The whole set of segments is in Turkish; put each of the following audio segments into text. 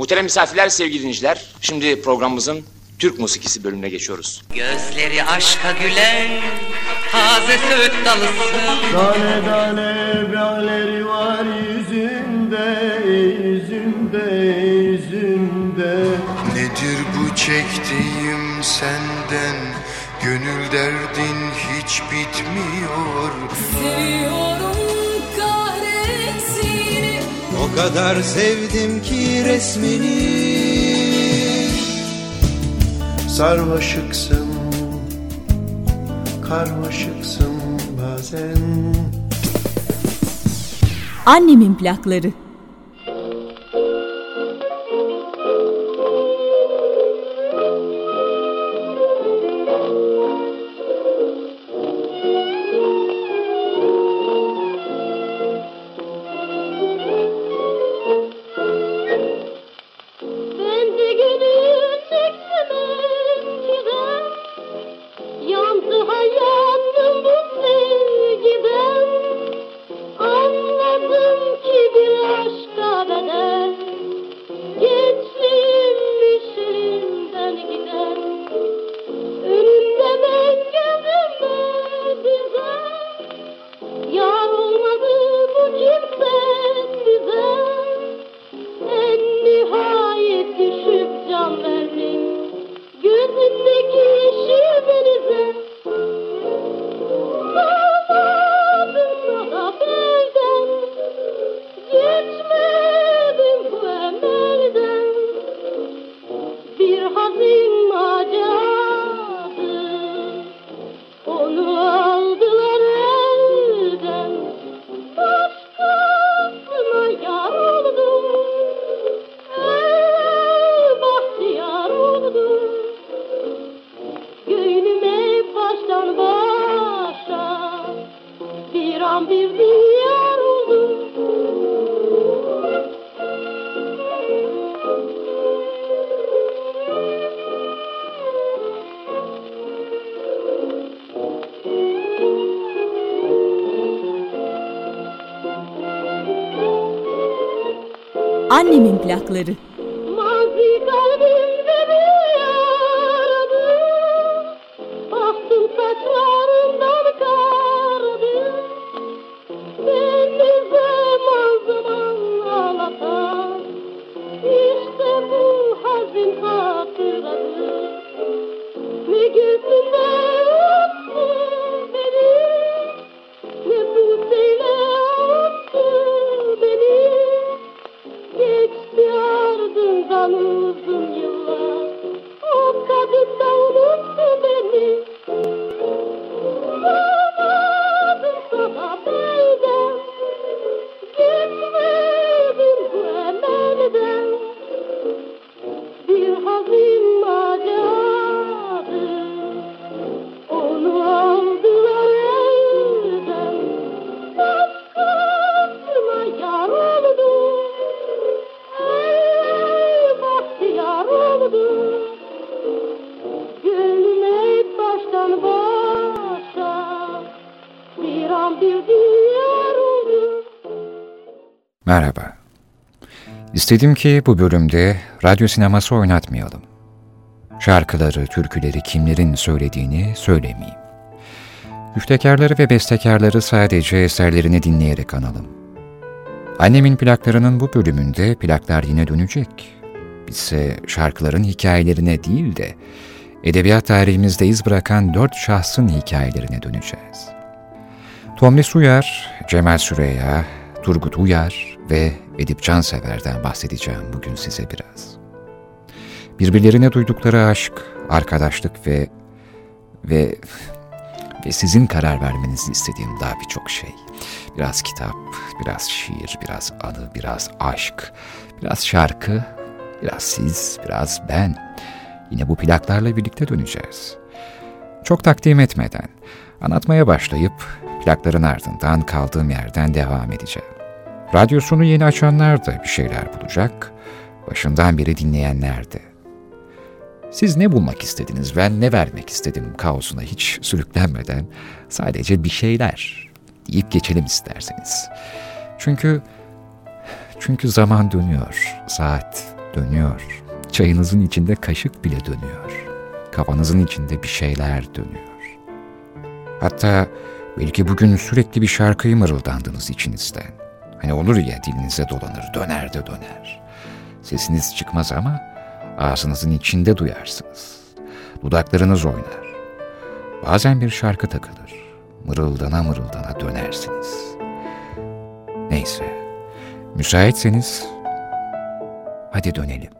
Muhterem misafirler, sevgili dinleyiciler. Şimdi programımızın Türk musikisi bölümüne geçiyoruz. Gözleri aşka gülen taze söğüt dalısın. Tane tane bağları var yüzünde, yüzünde, yüzünde. Nedir bu çektiğim senden Gönül derdin hiç bitmiyor Seviyorum O kadar sevdim ki resmini Sarmaşıksın, karmaşıksın bazen. Annemin plakları. Annemin Merhaba. İstedim ki bu bölümde radyo sineması oynatmayalım. Şarkıları, türküleri kimlerin söylediğini söylemeyeyim. Müftekarları ve bestekarları sadece eserlerini dinleyerek analım. Annemin plaklarının bu bölümünde plaklar yine dönecek. Bizse şarkıların hikayelerine değil de edebiyat tarihimizde iz bırakan dört şahsın hikayelerine döneceğiz. Tomris Uyar, Cemal Süreya, Turgut Uyar ve Edip Cansever'den bahsedeceğim bugün size biraz. Birbirlerine duydukları aşk, arkadaşlık ve ve ve sizin karar vermenizi istediğim daha birçok şey. Biraz kitap, biraz şiir, biraz anı, biraz aşk, biraz şarkı, biraz siz, biraz ben. Yine bu plaklarla birlikte döneceğiz. Çok takdim etmeden, anlatmaya başlayıp plakların ardından kaldığım yerden devam edeceğim. Radyosunu yeni açanlar da bir şeyler bulacak, başından beri dinleyenler de. Siz ne bulmak istediniz, ben ne vermek istedim kaosuna hiç sürüklenmeden sadece bir şeyler deyip geçelim isterseniz. Çünkü çünkü zaman dönüyor, saat dönüyor. Çayınızın içinde kaşık bile dönüyor. Kafanızın içinde bir şeyler dönüyor. Hatta belki bugün sürekli bir şarkıyı mırıldandınız içinizden. Hani olur ya dilinize dolanır, döner de döner. Sesiniz çıkmaz ama ağzınızın içinde duyarsınız. Dudaklarınız oynar. Bazen bir şarkı takılır. Mırıldana mırıldana dönersiniz. Neyse, müsaitseniz hadi dönelim.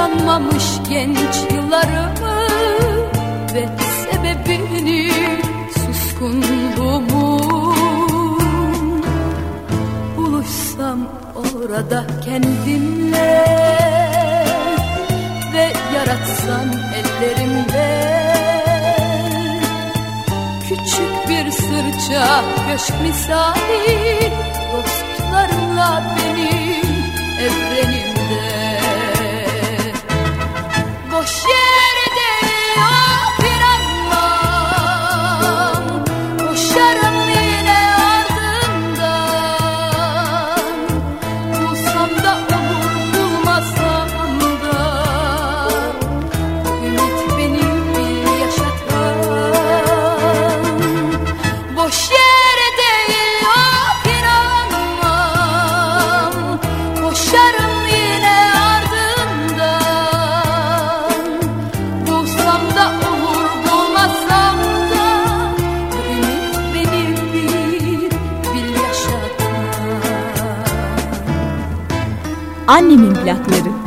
Yaşanmamış genç yıllarımı Ve sebebini suskunluğumun Buluşsam orada kendimle Ve yaratsam ellerimle. Küçük bir sırça köşk misali Dostlarımla benim evrenimde Boş Annemin plakları.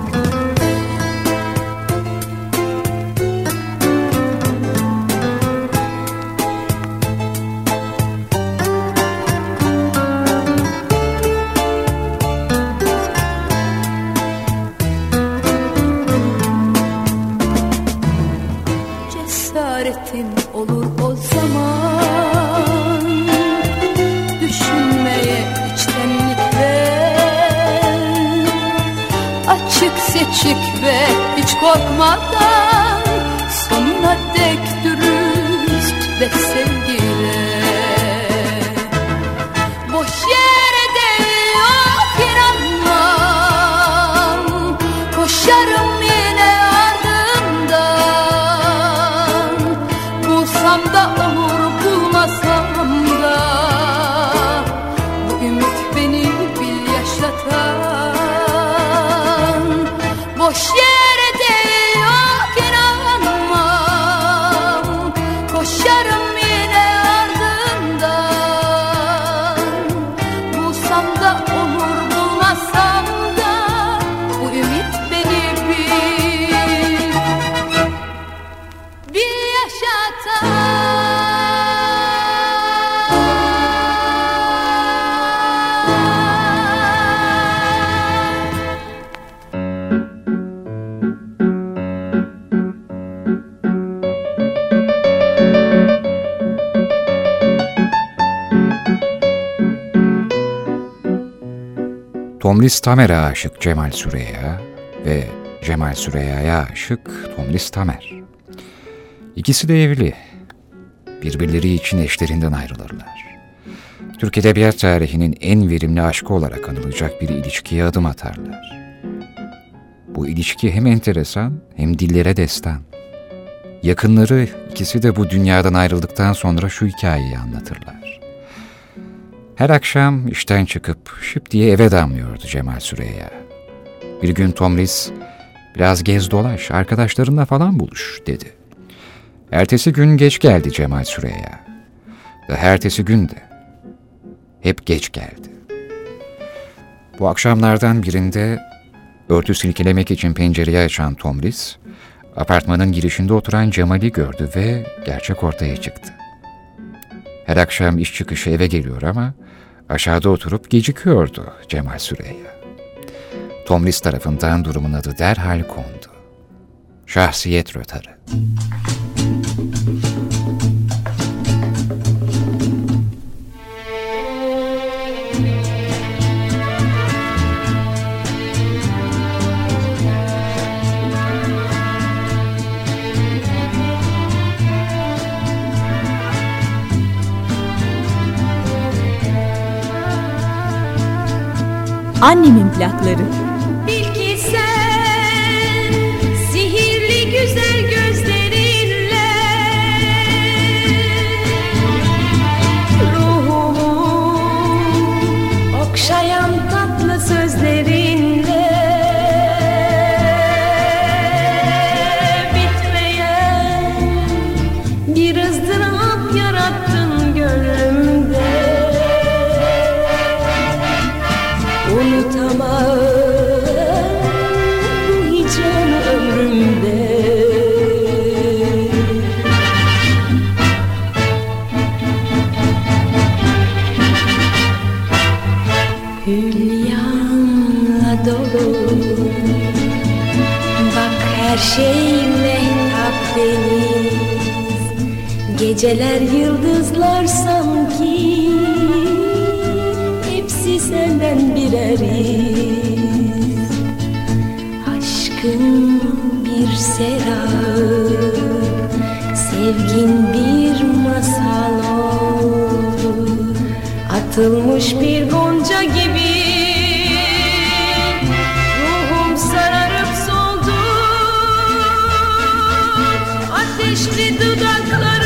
Korkmadan Tomris Tamer'e aşık Cemal Süreya ve Cemal Süreya'ya aşık Tomris Tamer. İkisi de evli. Birbirleri için eşlerinden ayrılırlar. Türk Edebiyat tarihinin en verimli aşkı olarak anılacak bir ilişkiye adım atarlar. Bu ilişki hem enteresan hem dillere destan. Yakınları ikisi de bu dünyadan ayrıldıktan sonra şu hikayeyi anlatırlar. Her akşam işten çıkıp şıp diye eve damlıyordu Cemal Süreya. Bir gün Tomris, biraz gez dolaş, arkadaşlarınla falan buluş dedi. Ertesi gün geç geldi Cemal Süreya. Ve ertesi gün de. Hep geç geldi. Bu akşamlardan birinde örtü silkelemek için pencereyi açan Tomris, apartmanın girişinde oturan Cemal'i gördü ve gerçek ortaya çıktı. Her akşam iş çıkışı eve geliyor ama aşağıda oturup gecikiyordu Cemal Süreyya. Tomris tarafından durumun adı derhal kondu. Şahsiyet rötarı. Annemin plakları. Geceler yıldızlar sanki Hepsi senden birer iz. Aşkın bir serap Sevgin bir masal oldu. Atılmış bir gonca gibi Ruhum sararıp soldu. Ateşli dudakların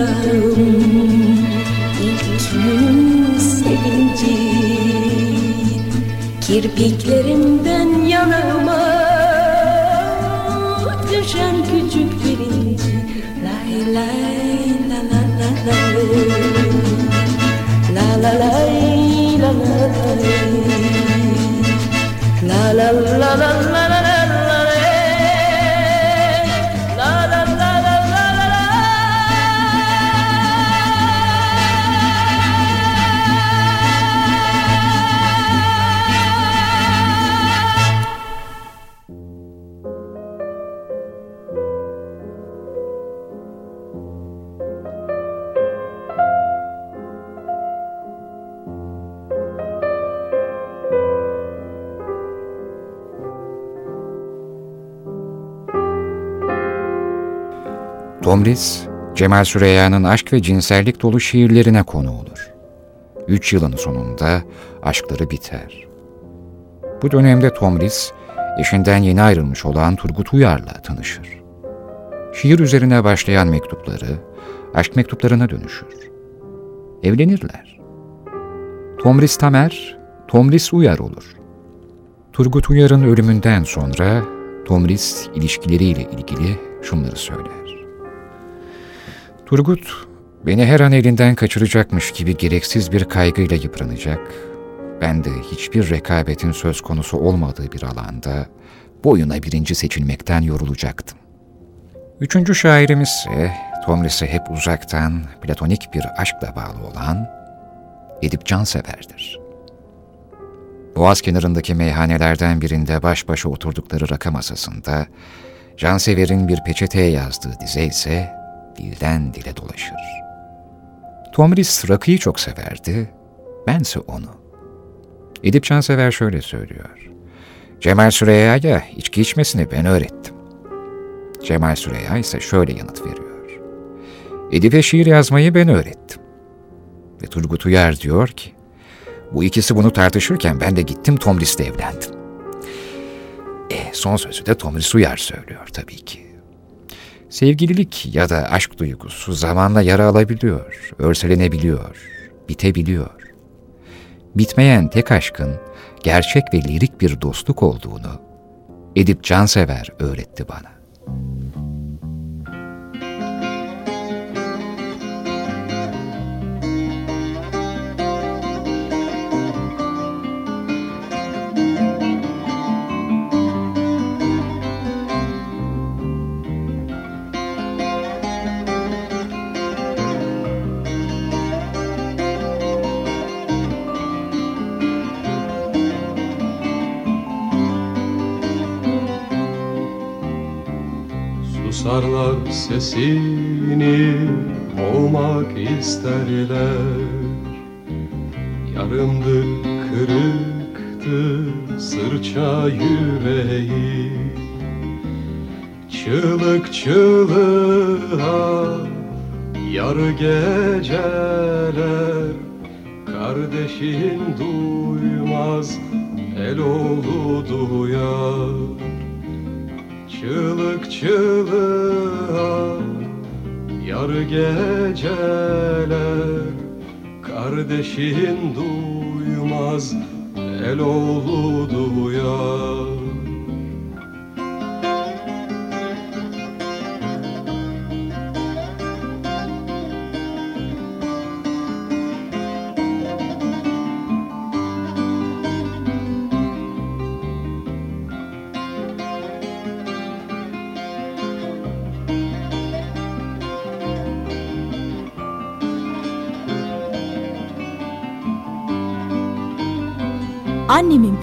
hatıram İlk sevinci Kirpiklerimden yanıma Düşen küçük birinci. Lay lay la la la la La. La lay la la lay La la. La la la la la la Tomris, Cemal Süreyya'nın aşk ve cinsellik dolu şiirlerine konu olur. Üç yılın sonunda aşkları biter. Bu dönemde Tomris, eşinden yeni ayrılmış olan Turgut Uyar'la tanışır. Şiir üzerine başlayan mektupları, aşk mektuplarına dönüşür. Evlenirler. Tomris Tamer, Tomris Uyar olur. Turgut Uyar'ın ölümünden sonra Tomris ilişkileriyle ilgili şunları söyler. Turgut, beni her an elinden kaçıracakmış gibi gereksiz bir kaygıyla yıpranacak, ben de hiçbir rekabetin söz konusu olmadığı bir alanda boyuna birinci seçilmekten yorulacaktım. Üçüncü şairimiz ise Tomris'e hep uzaktan platonik bir aşkla bağlı olan Edip Cansever'dir. Boğaz kenarındaki meyhanelerden birinde baş başa oturdukları rakı masasında Cansever'in bir peçeteye yazdığı dize ise dilden dile dolaşır. Tomris rakıyı çok severdi, bense onu. Edip Cansever şöyle söylüyor. Cemal Süreyya'ya içki içmesini ben öğrettim. Cemal Süreyya ise şöyle yanıt veriyor. Edip'e şiir yazmayı ben öğrettim. Ve Turgut Uyar diyor ki, bu ikisi bunu tartışırken ben de gittim Tomris'le evlendim. E, son sözü de Tomris Uyar söylüyor tabii ki. Sevgililik ya da aşk duygusu zamanla yara alabiliyor, örselenebiliyor, bitebiliyor. Bitmeyen tek aşkın gerçek ve lirik bir dostluk olduğunu Edip Cansever öğretti bana. Susarlar sesini olmak isterler. Yarımdı kırıktı sırça yüreği. Çığlık çığlığa yarı geceler. Kardeşin duymaz el oğlu duyar Çığlık çığlığa yarı geceler. Kardeşin duymaz el oğlu duyar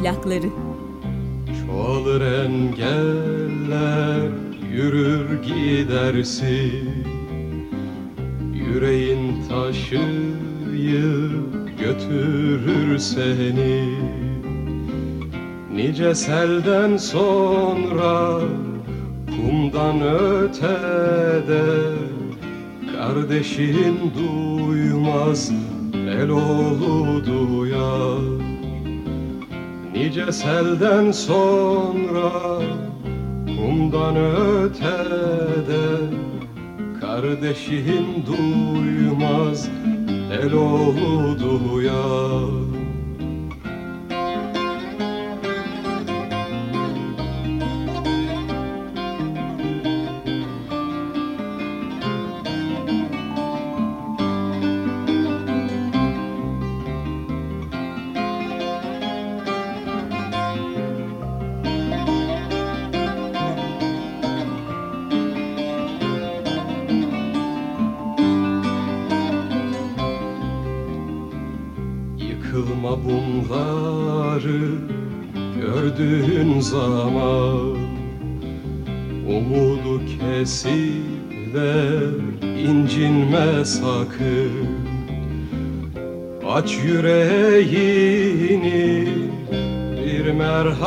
plakları. Çoğalır engeller yürür gidersin. Yüreğin taşıyı götürür seni. Nice selden sonra kumdan ötede Kardeşin duymaz el oğlu duyar Nice selden sonra kumdan ötede Kardeşin duymaz el oğlu duyar Yıkılma bunları gördüğün zaman Umudu kesip de incinme sakın. Aç yüreğini bir merhabaya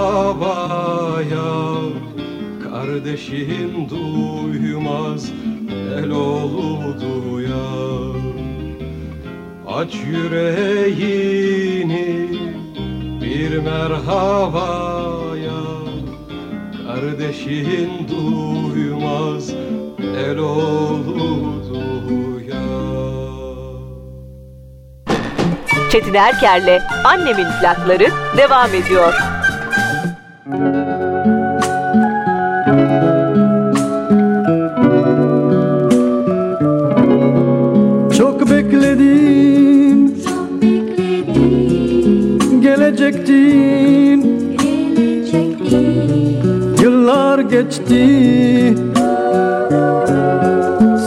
Kardeşin duymaz el oğlu duyar Aç yüreğini bir merhabaya Kardeşin duymaz el oğlu duyar Çetin Erker'le Annemin plakları devam ediyor. Geçti.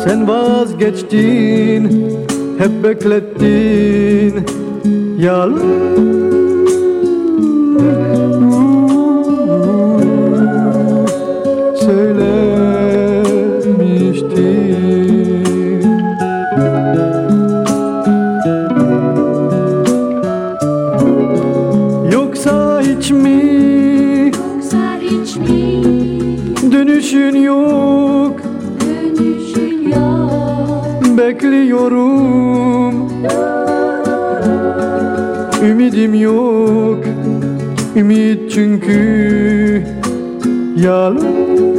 Sen vazgeçtin Hep beklettin. Yalan Ümidim yok. Ümit çünkü yalan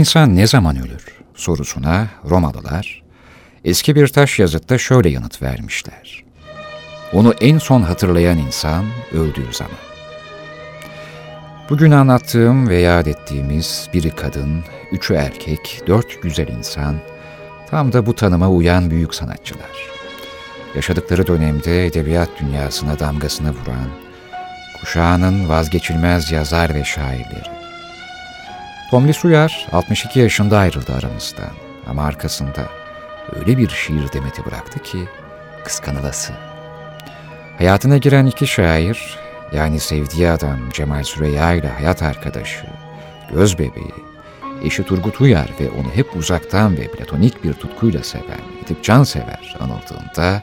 insan ne zaman ölür sorusuna Romalılar eski bir taş yazıtta şöyle yanıt vermişler. Onu en son hatırlayan insan öldüğü zaman. Bugün anlattığım ve yad ettiğimiz biri kadın, üçü erkek, dört güzel insan, tam da bu tanıma uyan büyük sanatçılar. Yaşadıkları dönemde edebiyat dünyasına damgasını vuran, kuşağının vazgeçilmez yazar ve şairleri. Tomlis Uyar 62 yaşında ayrıldı aramızdan ama arkasında öyle bir şiir demeti bıraktı ki kıskanılası. Hayatına giren iki şair, yani sevdiği adam Cemal Süreyya ile hayat arkadaşı, göz bebeği, eşi Turgut Uyar ve onu hep uzaktan ve platonik bir tutkuyla seven Edip Cansever anıldığında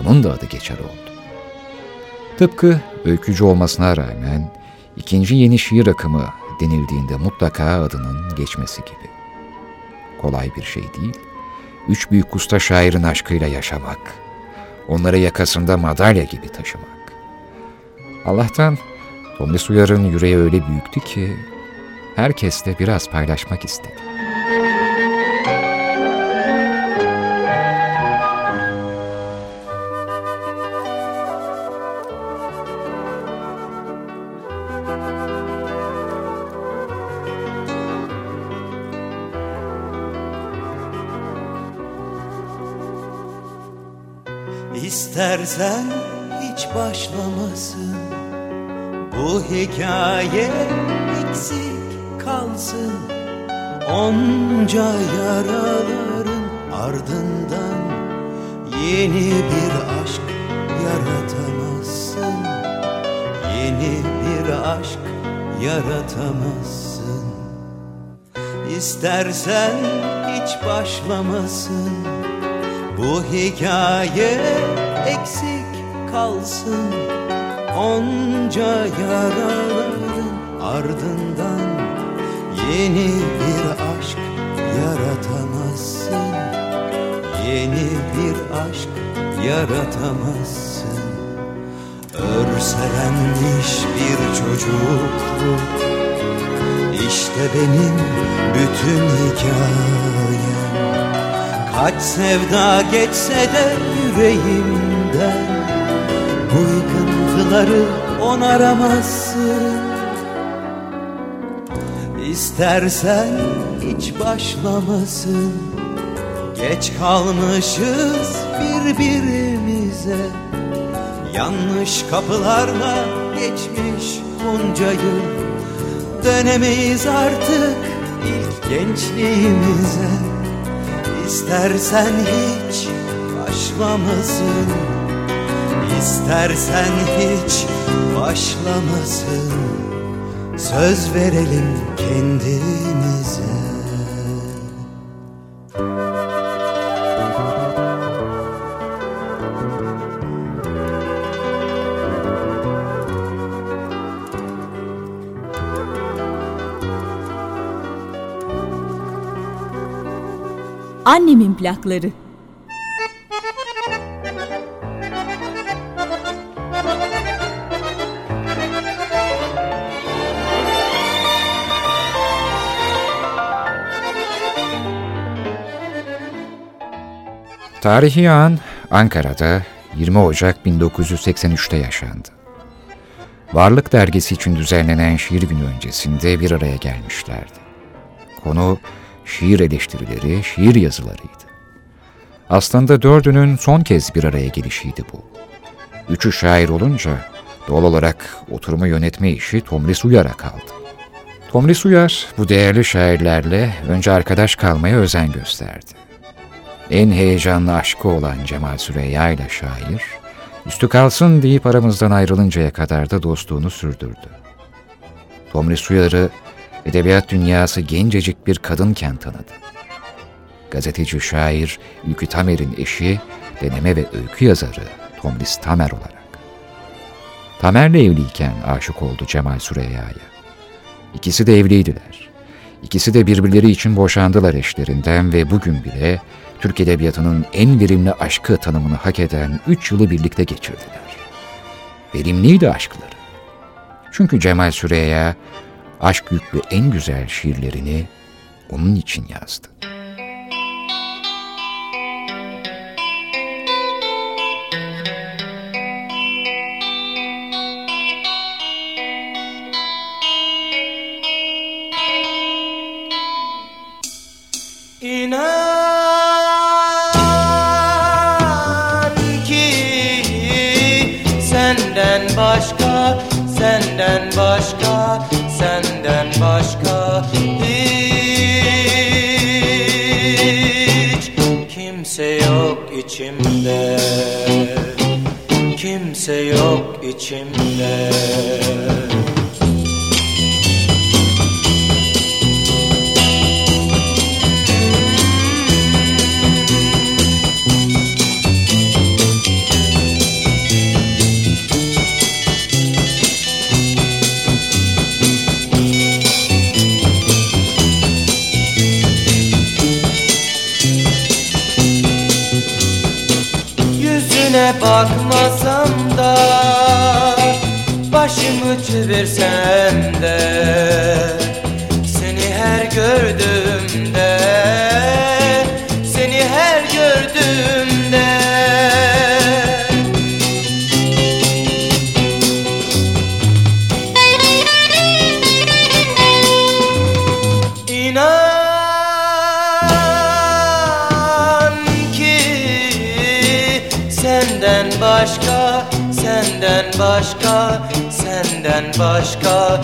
onun da adı geçer oldu. Tıpkı öykücü olmasına rağmen ikinci yeni şiir akımı denildiğinde mutlaka adının geçmesi gibi. Kolay bir şey değil, üç büyük usta şairin aşkıyla yaşamak, onları yakasında madalya gibi taşımak. Allah'tan Tomris Uyar'ın yüreği öyle büyüktü ki herkesle biraz paylaşmak istedi. İstersen hiç başlamasın. Bu hikaye eksik kalsın. Onca yaraların ardından Yeni bir aşk yaratamazsın. Yeni bir aşk yaratamazsın. İstersen hiç başlamasın. Bu hikaye eksik kalsın. Onca yaraların ardından Yeni bir aşk yaratamazsın. Yeni bir aşk yaratamazsın. Örselenmiş bir çocukluk İşte benim bütün hikayem. Kaç sevda geçse de yüreğimden Bu yıkıntıları onaramazsın. İstersen hiç başlamasın. Geç kalmışız birbirimize. Yanlış kapılarla geçmiş bunca yıl Dönemeyiz artık ilk gençliğimize. İstersen hiç başlamasın İstersen hiç başlamasın Söz verelim kendimize Annemin plakları. Tarihi an Ankara'da 20 Ocak 1983'te yaşandı. Varlık dergisi için düzenlenen şiir günü öncesinde bir araya gelmişlerdi. Konu şiir eleştirileri, şiir yazılarıydı. Aslında dördünün son kez bir araya gelişiydi bu. Üçü şair olunca Doğal olarak oturumu yönetme işi Tomris Uyar'a kaldı. Tomris Uyar bu değerli şairlerle önce arkadaş kalmaya özen gösterdi. En heyecanlı aşkı olan Cemal Süreyya ile şair, üstü kalsın deyip aramızdan ayrılıncaya kadar da dostluğunu sürdürdü. Tomris Uyar'ı edebiyat dünyası gencecik bir kadınken tanıdı. Gazeteci şair Ülkü Tamer'in eşi, deneme ve öykü yazarı Tomris Tamer olarak. Tamer'le evliyken aşık oldu Cemal Süreyya'ya. İkisi de evliydiler. İkisi de birbirleri için boşandılar eşlerinden ve bugün bile Türk Edebiyatı'nın en verimli aşkı tanımını hak eden üç yılı birlikte geçirdiler. Verimliydi aşkları. Çünkü Cemal Süreyya aşk yüklü en güzel şiirlerini onun için yazdı. İçimde, kimse yok içimde. Yüzüne bakmasam da Başımı çevirsem de Seni her gördüğümde başka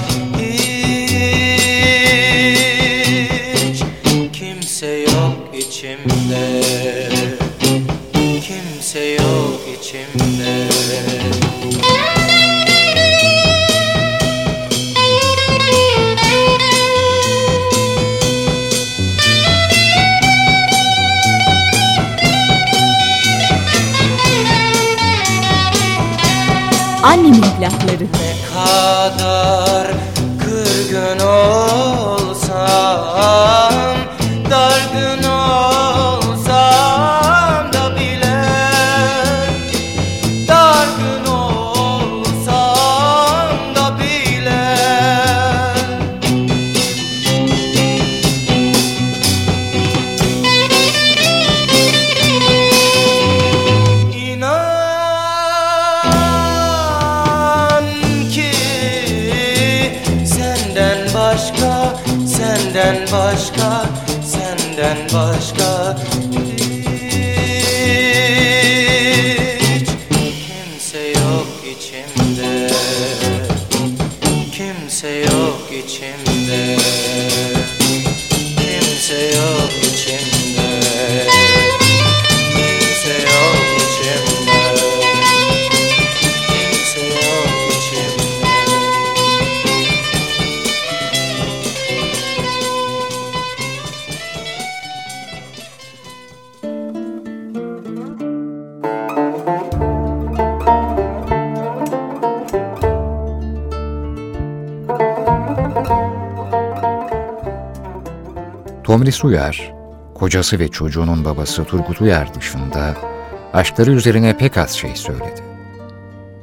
Tomris Uyar, kocası ve çocuğunun babası Turgut Uyar dışında aşkları üzerine pek az şey söyledi.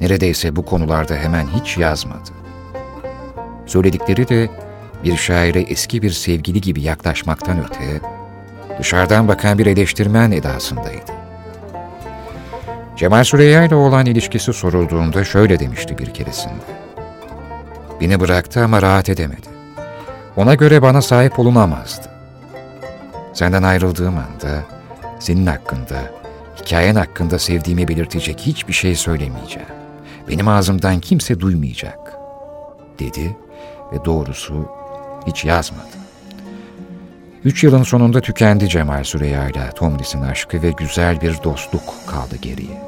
Neredeyse bu konularda hemen hiç yazmadı. Söyledikleri de bir şaire eski bir sevgili gibi yaklaşmaktan öte, dışarıdan bakan bir eleştirmen edasındaydı. Cemal Süreyya ile olan ilişkisi sorulduğunda şöyle demişti bir keresinde. Beni bıraktı ama rahat edemedi. Ona göre bana sahip olunamazdı. Senden ayrıldığım anda senin hakkında, hikayen hakkında sevdiğimi belirtecek hiçbir şey söylemeyeceğim. benim ağzımdan kimse duymayacak, dedi ve doğrusu hiç yazmadı. Üç yılın sonunda tükendi Cemal Süreya ile Tomris'in aşkı ve güzel bir dostluk kaldı geriye.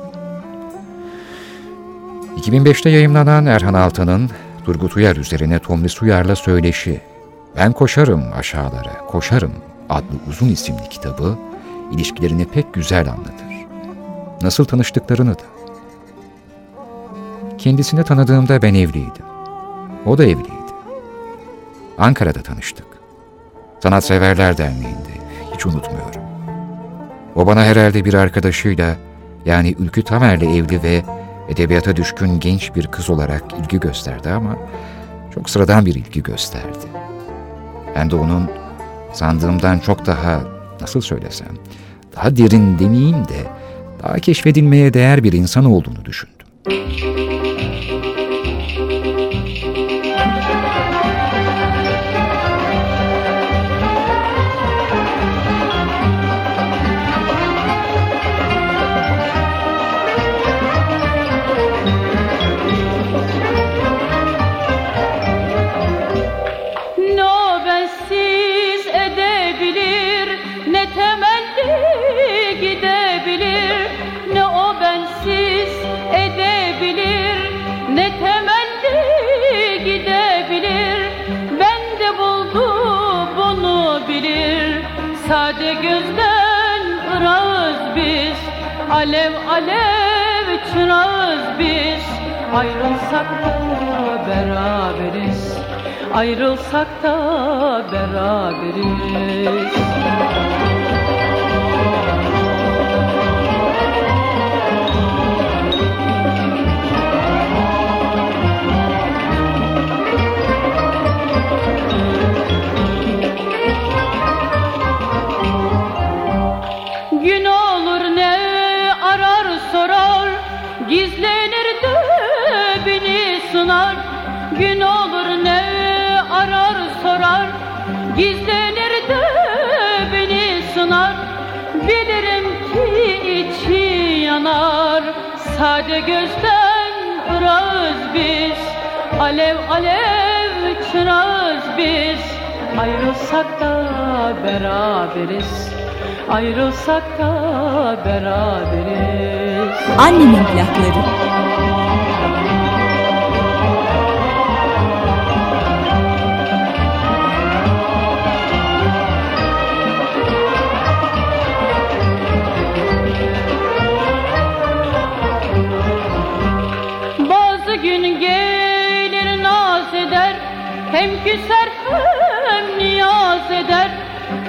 2005'te yayımlanan Erhan Altan'ın Turgut Uyar üzerine Tomris Uyar'la söyleşi Ben Koşarım Aşağılara, Koşarım adlı uzun isimli kitabı ilişkilerini pek güzel anlatır. Nasıl tanıştıklarını da. Kendisini tanıdığımda ben evliydim. O da evliydi. Ankara'da tanıştık. Sanatseverler Derneği'nde. Hiç unutmuyorum. O bana herhalde bir arkadaşıyla yani Ülkü Tamer'le evli ve edebiyata düşkün genç bir kız olarak ilgi gösterdi ama çok sıradan bir ilgi gösterdi. Ben de onun sandığımdan çok daha nasıl söylesem daha derin demeyeyim de daha keşfedilmeye değer bir insan olduğunu düşündüm.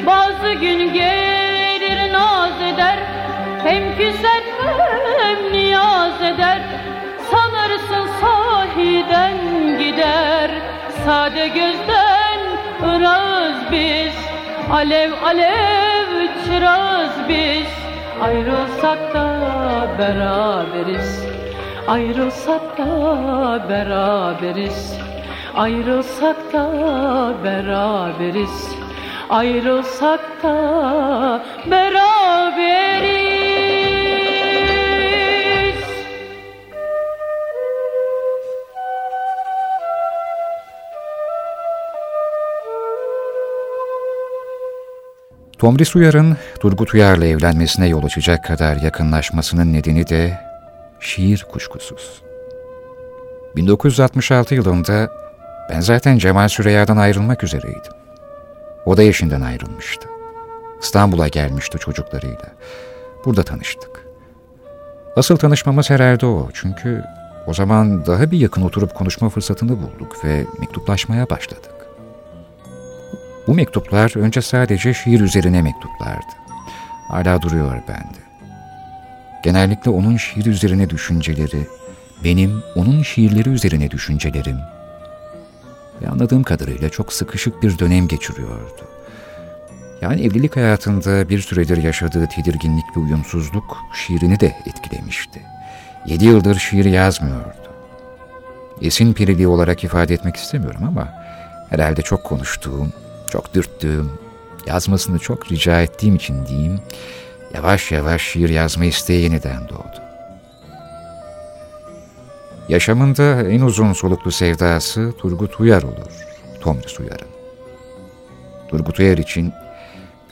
Bazı gün gelir naz eder Hem küser hem niyaz eder. Sanırsın sahiden gider Sade gözden ırağız biz. Alev alev çırağız biz Ayrılsak da beraberiz. Ayrılsak da beraberiz Ayrılsak da beraberiz Ayrılsak da beraberiz Tomris Uyar'ın Turgut Uyar'la evlenmesine yol açacak kadar yakınlaşmasının nedeni de şiir kuşkusuz. 1966 yılında ben zaten Cemal Süreya'dan ayrılmak üzereydim. O da eşinden ayrılmıştı. İstanbul'a gelmişti çocuklarıyla. Burada tanıştık. Asıl tanışmamız herhalde o. Çünkü o zaman daha bir yakın oturup konuşma fırsatını bulduk ve mektuplaşmaya başladık. Bu mektuplar önce sadece şiir üzerine mektuplardı. Hala duruyor bende. Genellikle onun şiir üzerine düşünceleri, benim onun şiirleri üzerine düşüncelerim ve anladığım kadarıyla çok sıkışık bir dönem geçiriyordu. Yani evlilik hayatında bir süredir yaşadığı tedirginlik ve uyumsuzluk şiirini de etkilemişti. Yedi yıldır şiir yazmıyordu. Esin piriliği olarak ifade etmek istemiyorum ama herhalde çok konuştuğum, çok dürttüğüm, yazmasını çok rica ettiğim için diyeyim, yavaş yavaş şiir yazma isteği yeniden doğdu. Yaşamında en uzun soluklu sevdası Turgut Uyar olur, Tomris Uyar'ın. Turgut Uyar için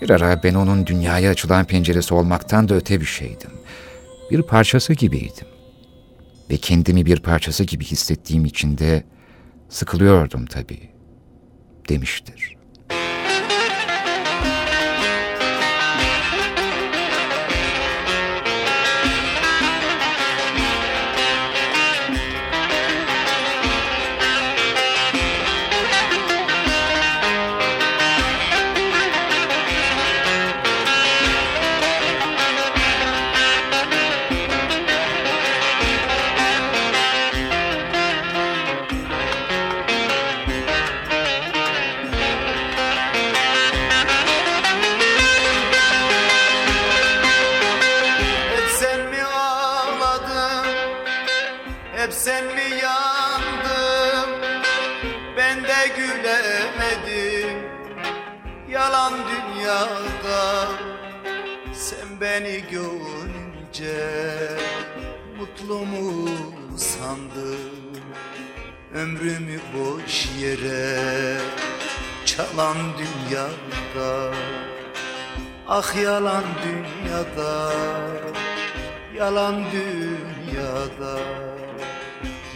bir ara ben onun dünyaya açılan penceresi olmaktan da öte bir şeydim. Bir parçası gibiydim. Ve kendimi bir parçası gibi hissettiğim için de sıkılıyordum tabii, demiştir.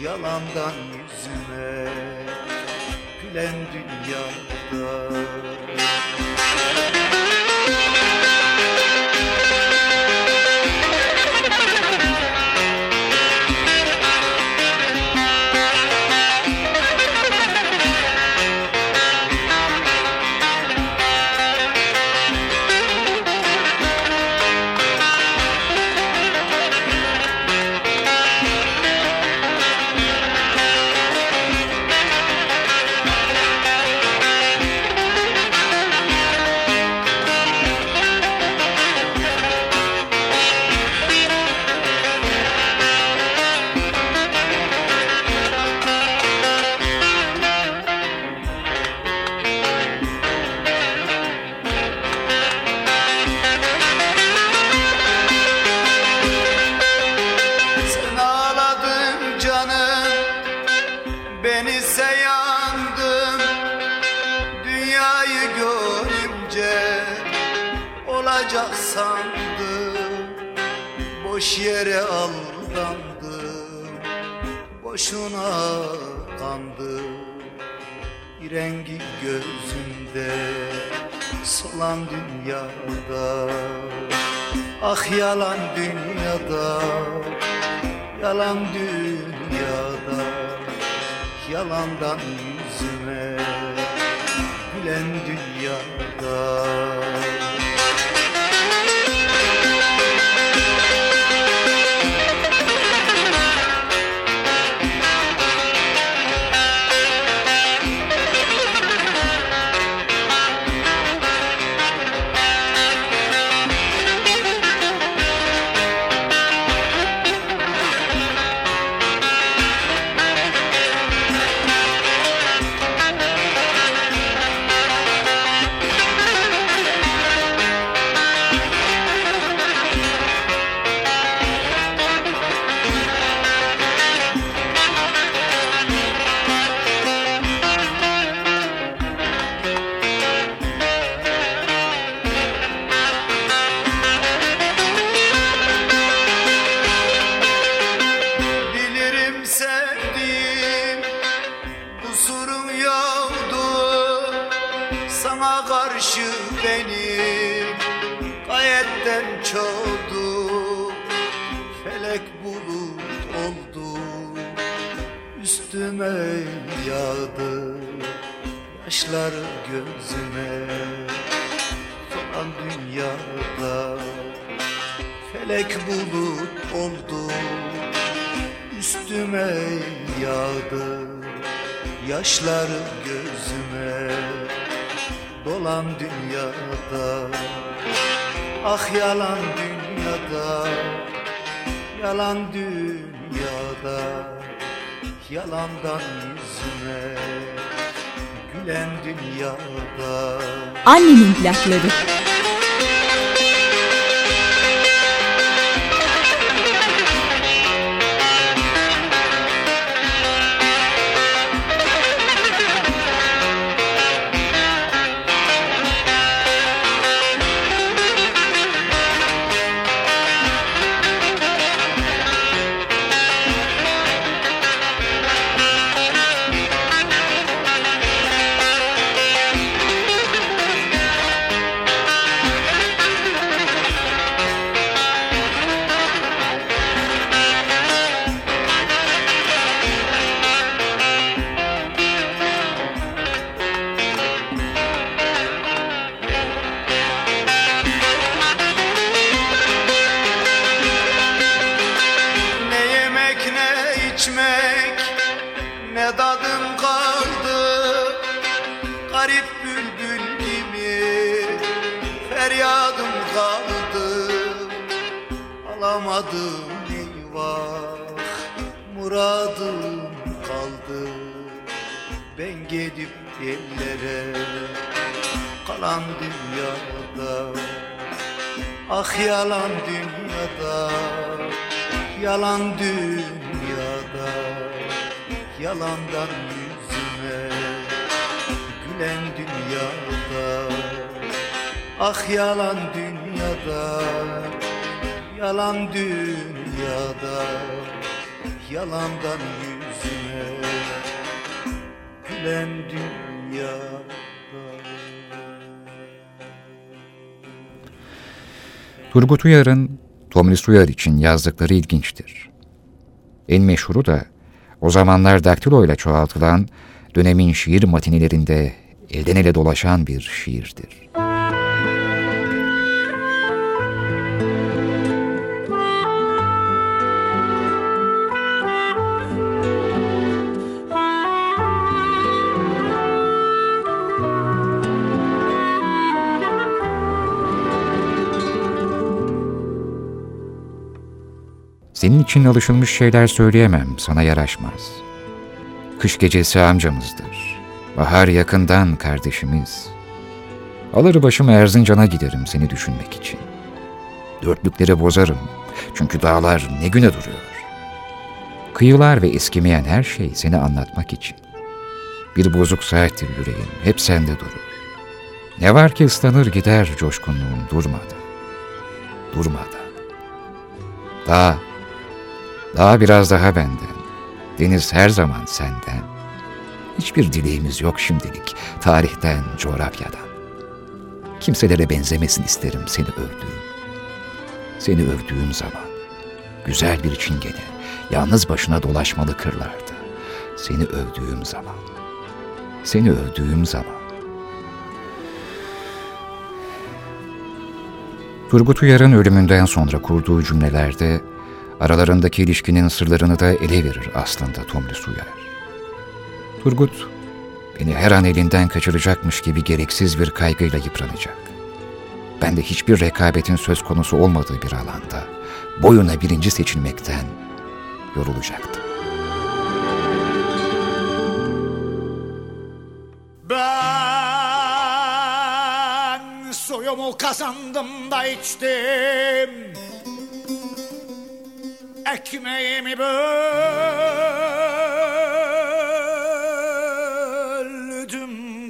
Yalandan yüzüme Gülen dünyada Yalan dünyada Yalan dünyada Yalandan yüzüme Gülen dünyada karşı benim gayetten çoğdu Felek bulut oldu. Üstüme yağdı Yaşlar gözüme. Falan dünyada Felek bulut oldu. Üstüme yağdı Yaşlar gözüme dolan dünyada. Ah yalan dünyada Yalan dünyada. Yalandan yüzüme Gülen dünyada. Annemin plakları. Muradım kaldı. Ben gidip ellere Kalan dünyada. Ah yalan dünyada Yalan dünyada. Yalandan yüzüme Gülen dünyada. Ah yalan dünyada Yalan dünyada Yalandan yüzüme Gülen dünyada Turgut Uyar'ın Tomris Uyar için yazdıkları ilginçtir. En meşhuru da o zamanlar daktilo ile çoğaltılan dönemin şiir matinelerinde elden ele dolaşan bir şiirdir. Senin için alışılmış şeyler söyleyemem, sana yaraşmaz. Kış gecesi amcamızdır. Bahar yakından kardeşimiz. Alır başım Erzincan'a giderim seni düşünmek için. Dörtlükleri bozarım, çünkü dağlar ne güne duruyor. Kıyılar ve eskimeyen her şey seni anlatmak için. Bir bozuk saattir yüreğim, hep sende durur. Ne var ki ıslanır gider coşkunluğun durmadan. Durmadan. Daha daha biraz daha benden. Deniz her zaman senden. Hiçbir dileğimiz yok şimdilik. Tarihten, coğrafyadan. Kimselere benzemesin isterim seni övdüğüm. Seni övdüğüm zaman. Güzel bir çingene. Yalnız başına dolaşmalı kırlarda. Seni övdüğüm zaman. Seni övdüğüm zaman. Turgut Uyar'ın ölümünden sonra kurduğu cümlelerde aralarındaki ilişkinin sırlarını da ele verir aslında Tomris Uyar. Turgut, beni her an elinden kaçıracakmış gibi gereksiz bir kaygıyla yıpranacak. Ben de hiçbir rekabetin söz konusu olmadığı bir alanda boyuna birinci seçilmekten yorulacaktım. Ben suyumu kazandım da içtim Ekmeğimi böldüm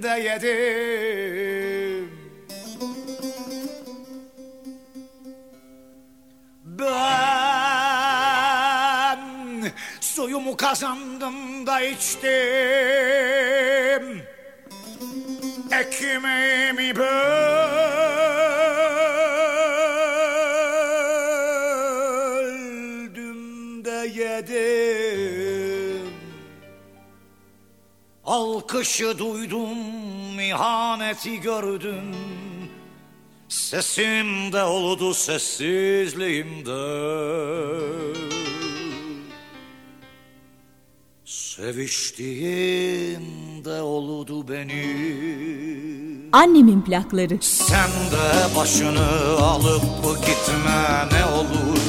de yedim. Ben suyumu kazandım da içtim. Ekmeğimi böldüm Alkışı duydum, ihaneti gördüm. Sesimde oldu sessizliğimde. Seviştiğimde oldu benim Annemin plakları. Sen de başını alıp gitme ne olur.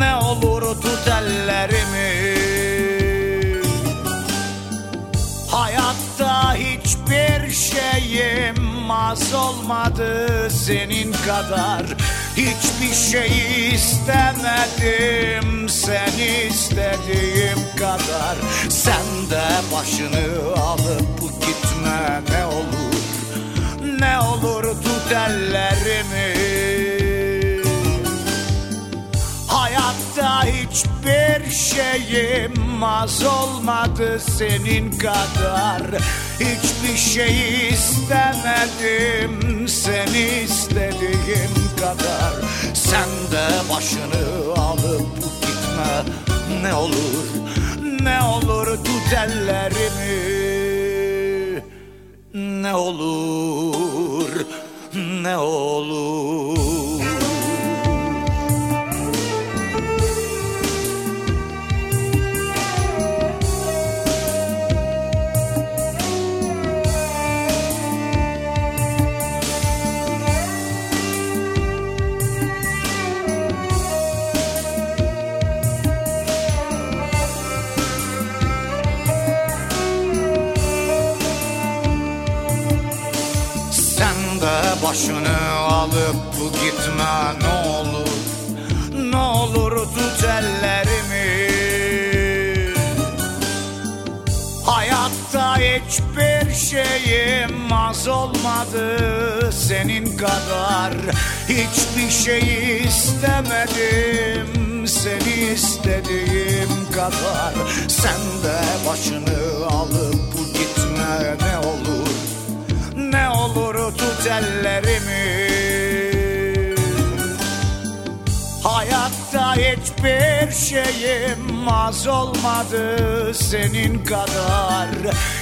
Ne olur tut ellerimi Hayatta hiçbir şeyim az olmadı senin kadar. Hiçbir şey istemedim seni istediğim kadar. Sen de başını alıp gitme ne olur Ne olur tut ellerimi. Hayatta hiçbir şeyim az olmadı senin kadar. Hiçbir şey istemedim seni istediğim kadar. Sen de başını alıp gitme. Ne olur Ne olur tut ellerimi. Ne olur ne olur başını alıp gitme ne olur Ne olur tut ellerimi. Hayatta hiçbir şeyim az olmadı senin kadar. Hiçbir şeyi istemedim seni istediğim kadar. Sen de başını alıp gitme ne olur Olur tut ellerimi. Hayatta hiçbir şeyim az olmadı senin kadar.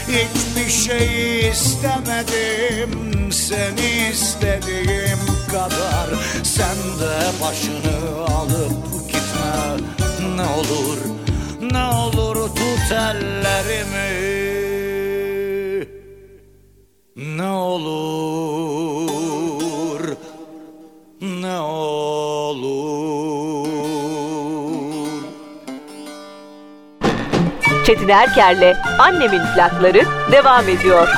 Hiçbir şey istemedim seni istediğim kadar. Sen de başını alıp gitme ne olur Ne olur tut ellerimi Ne olur Ne olur Çetin Erker'le Annemin plakları devam ediyor.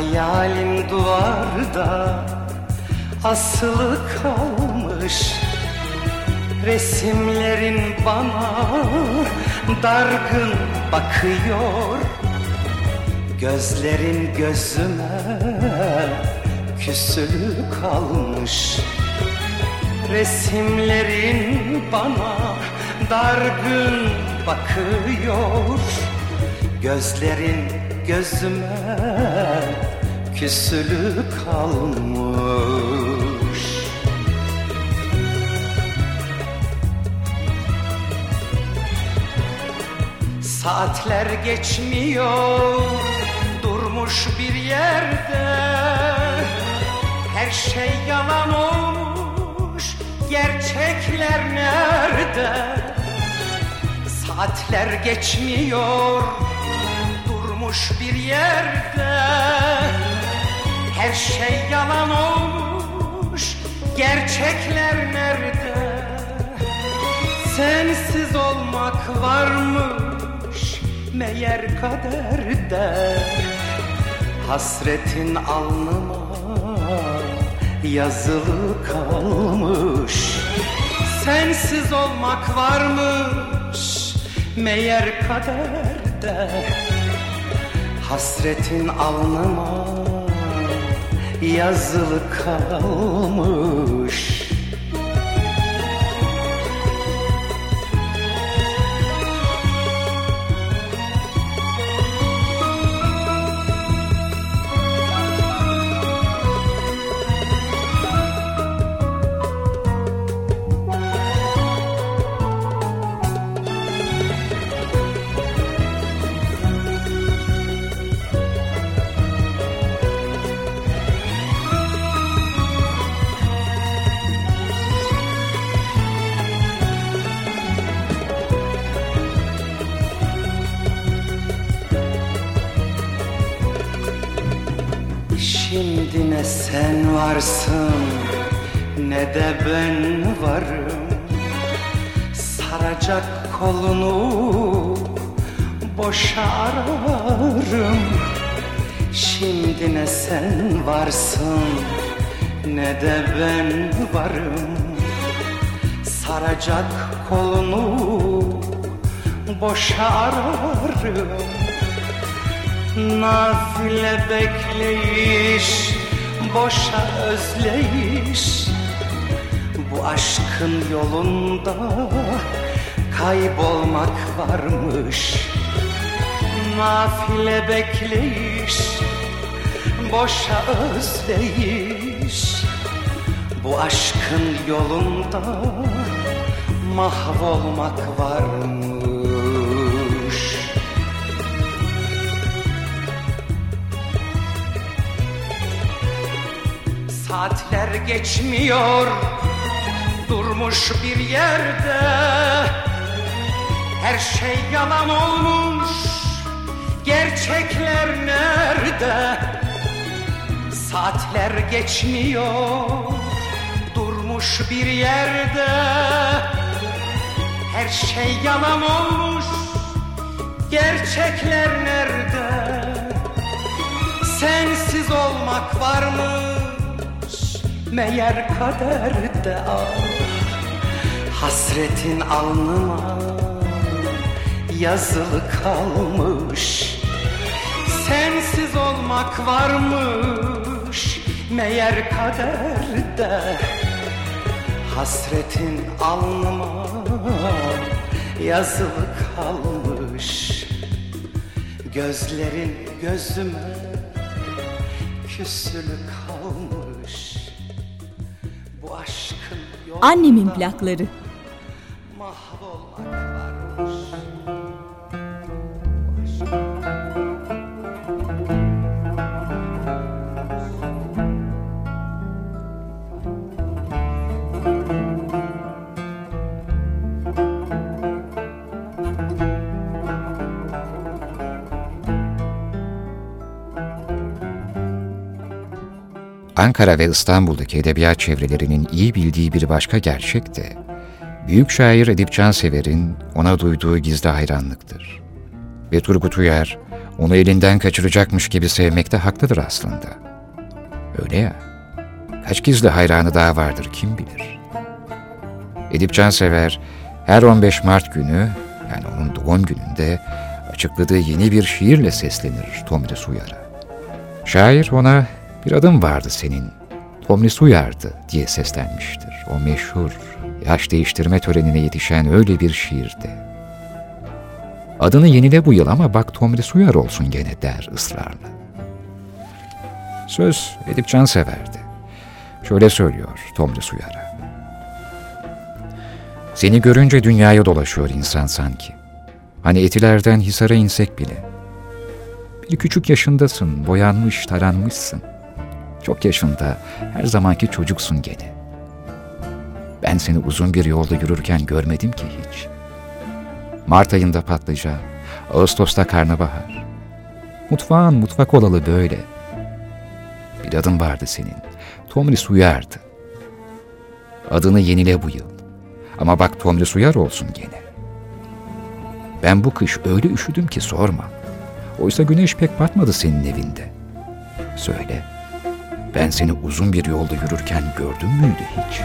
Hayalin duvarda asılı kalmış. Resimlerin bana dargın bakıyor. Gözlerin gözüme küsülü kalmış. Resimlerin bana dargın bakıyor. Gözlerin gözüme küsülü kalmış. Saatler geçmiyor durmuş bir yerde. Her şey yalan olmuş gerçekler nerede? Saatler geçmiyor durmuş bir yerde. Her şey yalan olmuş gerçekler nerede? Sensiz olmak varmış meğer kaderde. Hasretin alnıma yazılı kalmış. Sensiz olmak varmış meğer kaderde Hasretin alnıma yazılı kalmış ne de ben varım. Saracak kolunu boşa ararım Şimdi ne sen varsın ne de ben varım. Saracak kolunu boşa ararım Nafile bekleyiş Boşa özleyiş Bu aşkın yolunda Kaybolmak varmış. Nafile bekleyiş Boşa özleyiş. Bu aşkın yolunda Mahvolmak varmış. Saatler geçmiyor Durmuş bir yerde. Her şey yalan olmuş Gerçekler nerede? Saatler geçmiyor Durmuş bir yerde. Her şey yalan olmuş Gerçekler nerede? Sensiz olmak var mı Meğer kaderde ah Hasretin alnıma yazılı kalmış. Sensiz olmak varmış Meğer kaderde Hasretin alnıma yazılı kalmış. Gözlerin gözüme küsülü kalmış Annemin plakları. mahvolmak Ankara ve İstanbul'daki edebiyat çevrelerinin iyi bildiği bir başka gerçek de, büyük şair Edip Cansever'in ona duyduğu gizli hayranlıktır. Ve Turgut Uyar, onu elinden kaçıracakmış gibi sevmekte haklıdır aslında. Öyle ya, kaç gizli hayranı daha vardır kim bilir. Edip Cansever, her 15 Mart günü, yani onun doğum gününde, açıkladığı yeni bir şiirle seslenir Tomris Uyar'a. Şair ona bir adım vardı senin, Tomris Uyar'dı diye seslenmiştir. O meşhur, yaş değiştirme törenine yetişen öyle bir şiirdi. Adını yenile bu yıl ama bak Tomris Uyar olsun gene der ısrarla. Söz Edip Cansever'di. Şöyle söylüyor Tomris Uyar'a. Seni görünce dünyaya dolaşıyor insan sanki. Hani etilerden Hisar'a insek bile. Bir küçük yaşındasın, boyanmış, taranmışsın. Çok yaşında, her zamanki çocuksun gene. Ben seni uzun bir yolda yürürken görmedim ki hiç. Mart ayında patlıcan, Ağustos'ta karnabahar. Mutfağın mutfak olalı böyle. Bir adın vardı senin, Tomris Uyar'dı. Adını yenile bu yıl. Ama bak Tomris Uyar olsun gene. Ben bu kış öyle üşüdüm ki sorma. Oysa güneş pek batmadı senin evinde. Söyle, ben seni uzun bir yolda yürürken gördüm müydü hiç?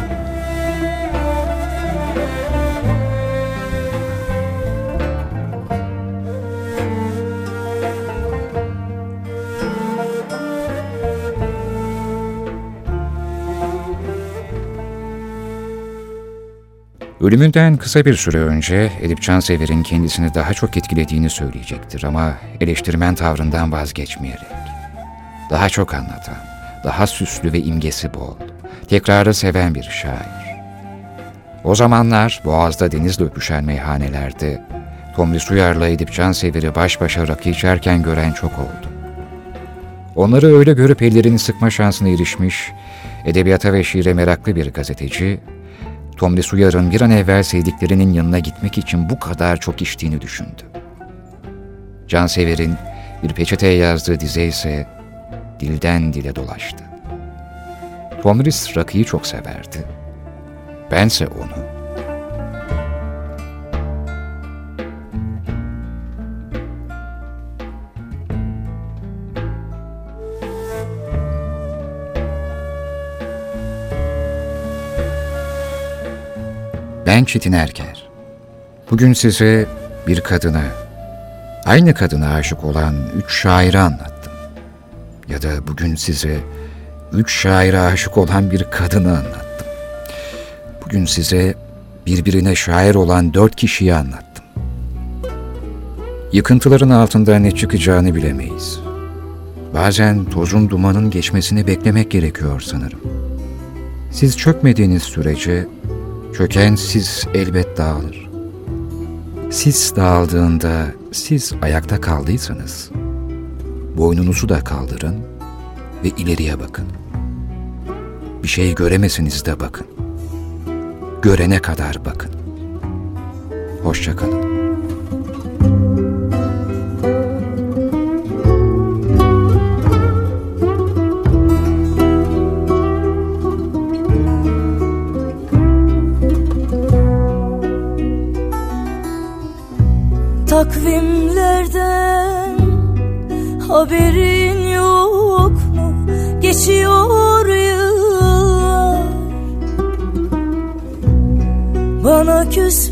Ölümünden kısa bir süre önce Edip Cansever'in kendisini daha çok etkilediğini söyleyecektir ama eleştirmen tavrından vazgeçmeyerek. Daha çok anlatan, daha süslü ve imgesi bol, tekrarı seven bir şair. O zamanlar Boğaz'da denizle öpüşen meyhanelerde Tomris Uyar'la Edip Cansever'i baş başa rakı içerken gören çok oldu. Onları öyle görüp ellerini sıkma şansına erişmiş, edebiyata ve şiire meraklı bir gazeteci, Tomris Uyar'ın bir an evvel sevdiklerinin yanına gitmek için bu kadar çok içtiğini düşündü. Cansever'in bir peçeteye yazdığı dize ise dilden dile dolaştı. Tomris rakıyı çok severdi. Bense onu. Ben Çetin Erker. Bugün size bir kadına, Aynı kadına aşık olan üç şairi anlattım. Ya da bugün size üç şaire aşık olan bir kadını anlattım. Bugün size birbirine şair olan dört kişiyi anlattım. Yıkıntıların altında ne çıkacağını bilemeyiz. Bazen tozun dumanın geçmesini beklemek gerekiyor sanırım. Siz çökmediğiniz sürece çöken siz elbet dağılır. Siz dağıldığında siz ayakta kaldıysanız boynunuzu da kaldırın ve ileriye bakın. Bir şey göremesiniz de bakın. Görene kadar bakın. Hoşçakalın. Haberin yok mu? Geçiyor yıllar Bana küsmüş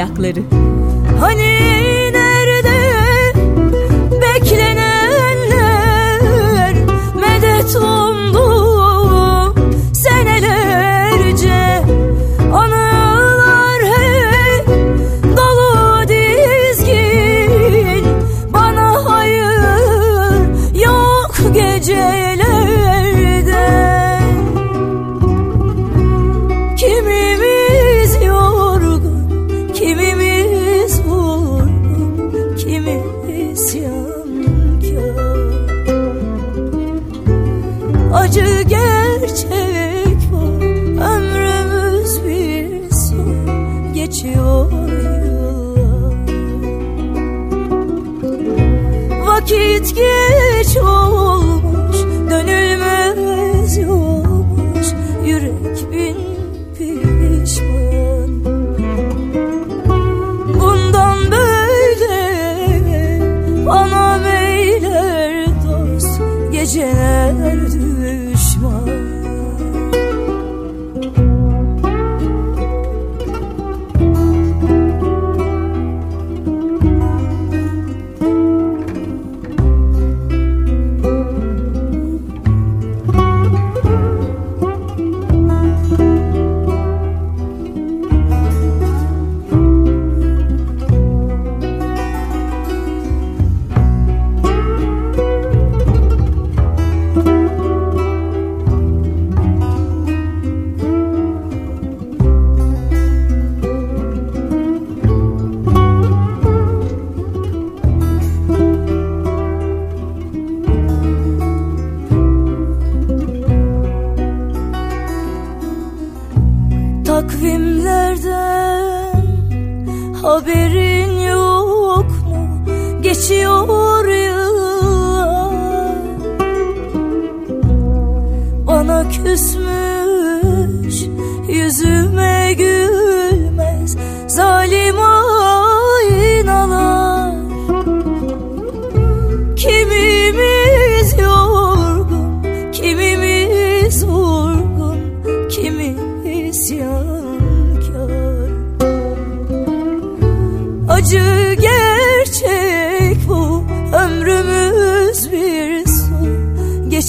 Annemin acı gerçek bu ömrümüz bir su geçiyor yıllar. Vakit geç olmuş dönülmez yolmuş yürek bin pişman. Bundan böyle bana meyler dost geceler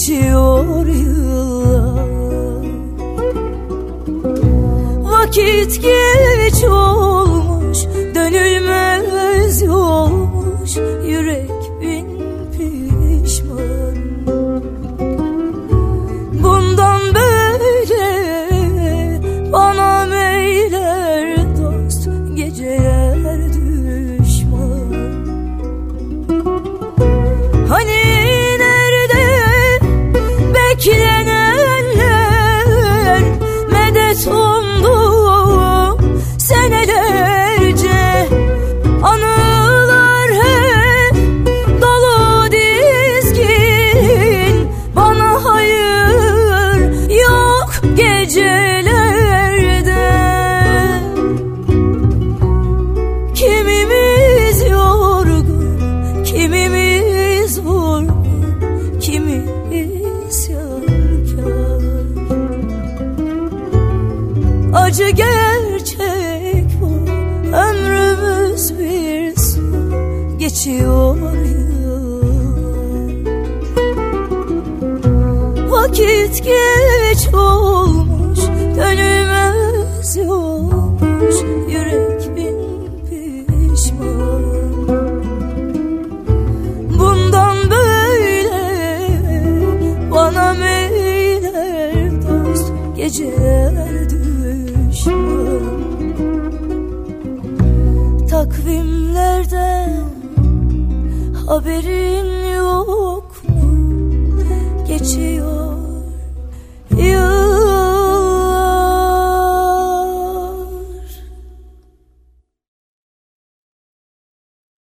Geçiyor yıllar. Vakit geç